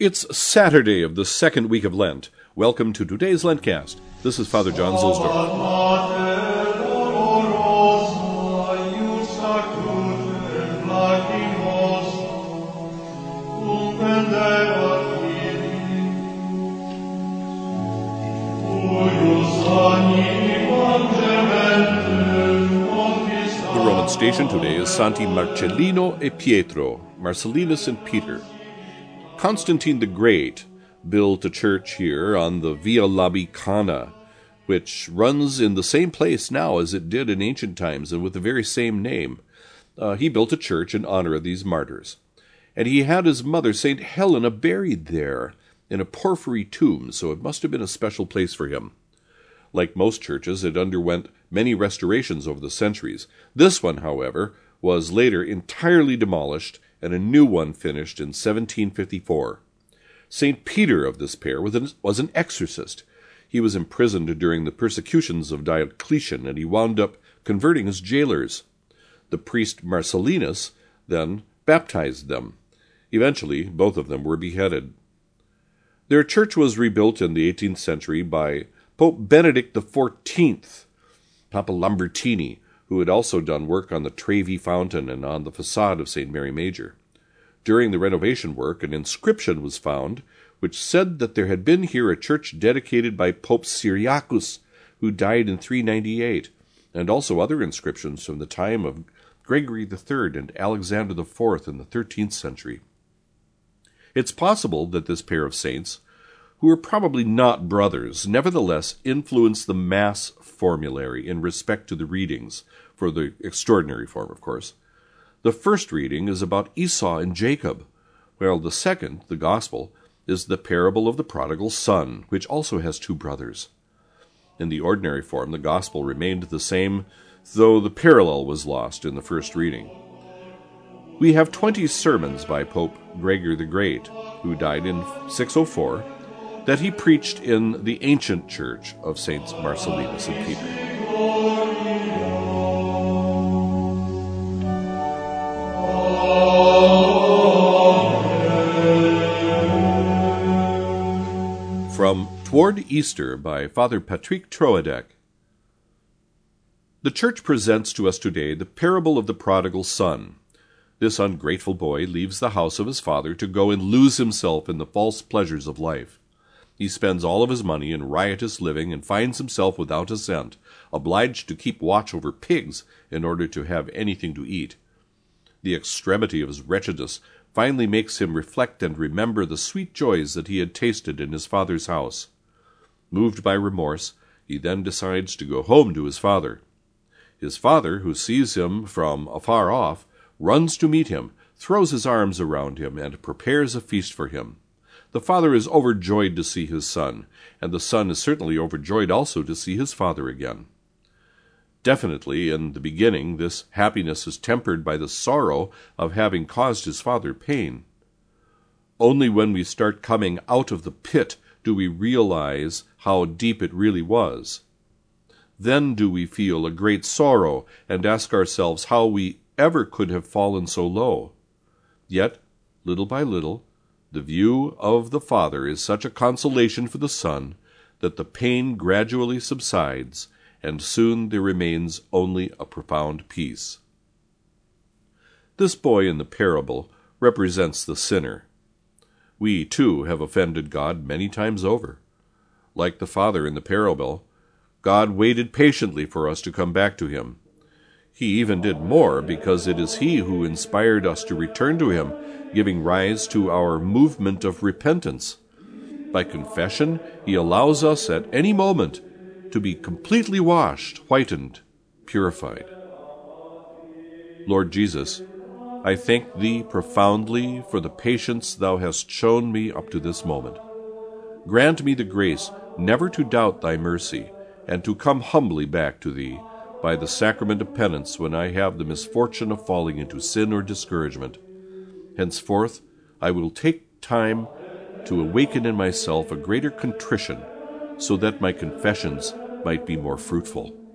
It's Saturday of the second week of Lent. Welcome to today's LENTCAzT. This is Father John Zuhlsdorf. The Roman station today is Santi Marcellino e Pietro, Marcellinus and Peter. Constantine the Great built a church here on the Via Labicana, which runs in the same place now as it did in ancient times and with the very same name. Uh, he built a church in honor of these martyrs. And he had his mother, St. Helena, buried there in a porphyry tomb, so it must have been a special place for him. Like most churches, it underwent many restorations over the centuries. This one, however, was later entirely demolished and a new one finished in 1754. St. Peter of this pair was an, was an exorcist. He was imprisoned during the persecutions of Diocletian, and he wound up converting his jailers. The priest Marcellinus then baptized them. Eventually, both of them were beheaded. Their church was rebuilt in the 18th century by Pope Benedict XIV, Papa Lambertini, who had also done work on the Trevi fountain and on the facade of St. Mary Major. During the renovation work, an inscription was found which said that there had been here a church dedicated by Pope Siricius, who died in 398, and also other inscriptions from the time of Gregory III and Alexander IV in the 13th century. It's possible that this pair of saints, who were probably not brothers, nevertheless influenced the Mass formulary in respect to the readings, for the extraordinary form, of course. The first reading is about Esau and Jacob, while the second, the Gospel, is the parable of the prodigal son, which also has two brothers. In the ordinary form, the Gospel remained the same, though the parallel was lost in the first reading. We have 20 sermons by Pope Gregor the Great, who died in 604, that he preached in the ancient church of Saints Marcellinus and Peter. From Toward Easter by Father Patrick Troadec. The Church presents to us today the parable of the prodigal son. This ungrateful boy leaves the house of his father to go and lose himself in the false pleasures of life. He spends all of his money in riotous living and finds himself without a cent, obliged to keep watch over pigs in order to have anything to eat. The extremity of his wretchedness finally makes him reflect and remember the sweet joys that he had tasted in his father's house. Moved by remorse, he then decides to go home to his father. His father, who sees him from afar off, runs to meet him, throws his arms around him, and prepares a feast for him. The father is overjoyed to see his son, and the son is certainly overjoyed also to see his father again. Definitely, in the beginning, this happiness is tempered by the sorrow of having caused his father pain. Only when we start coming out of the pit do we realize how deep it really was. Then do we feel a great sorrow and ask ourselves how we ever could have fallen so low. Yet, little by little, the view of the Father is such a consolation for the Son that the pain gradually subsides and soon there remains only a profound peace. This boy in the parable represents the sinner. We, too, have offended God many times over. Like the father in the parable, God waited patiently for us to come back to him. He even did more because it is He who inspired us to return to Him, giving rise to our movement of repentance. By confession, He allows us at any moment to be completely washed, whitened, purified. Lord Jesus, I thank Thee profoundly for the patience Thou hast shown me up to this moment. Grant me the grace never to doubt Thy mercy, and to come humbly back to Thee by the sacrament of penance when I have the misfortune of falling into sin or discouragement. Henceforth, I will take time to awaken in myself a greater contrition so that my confessions might be more fruitful.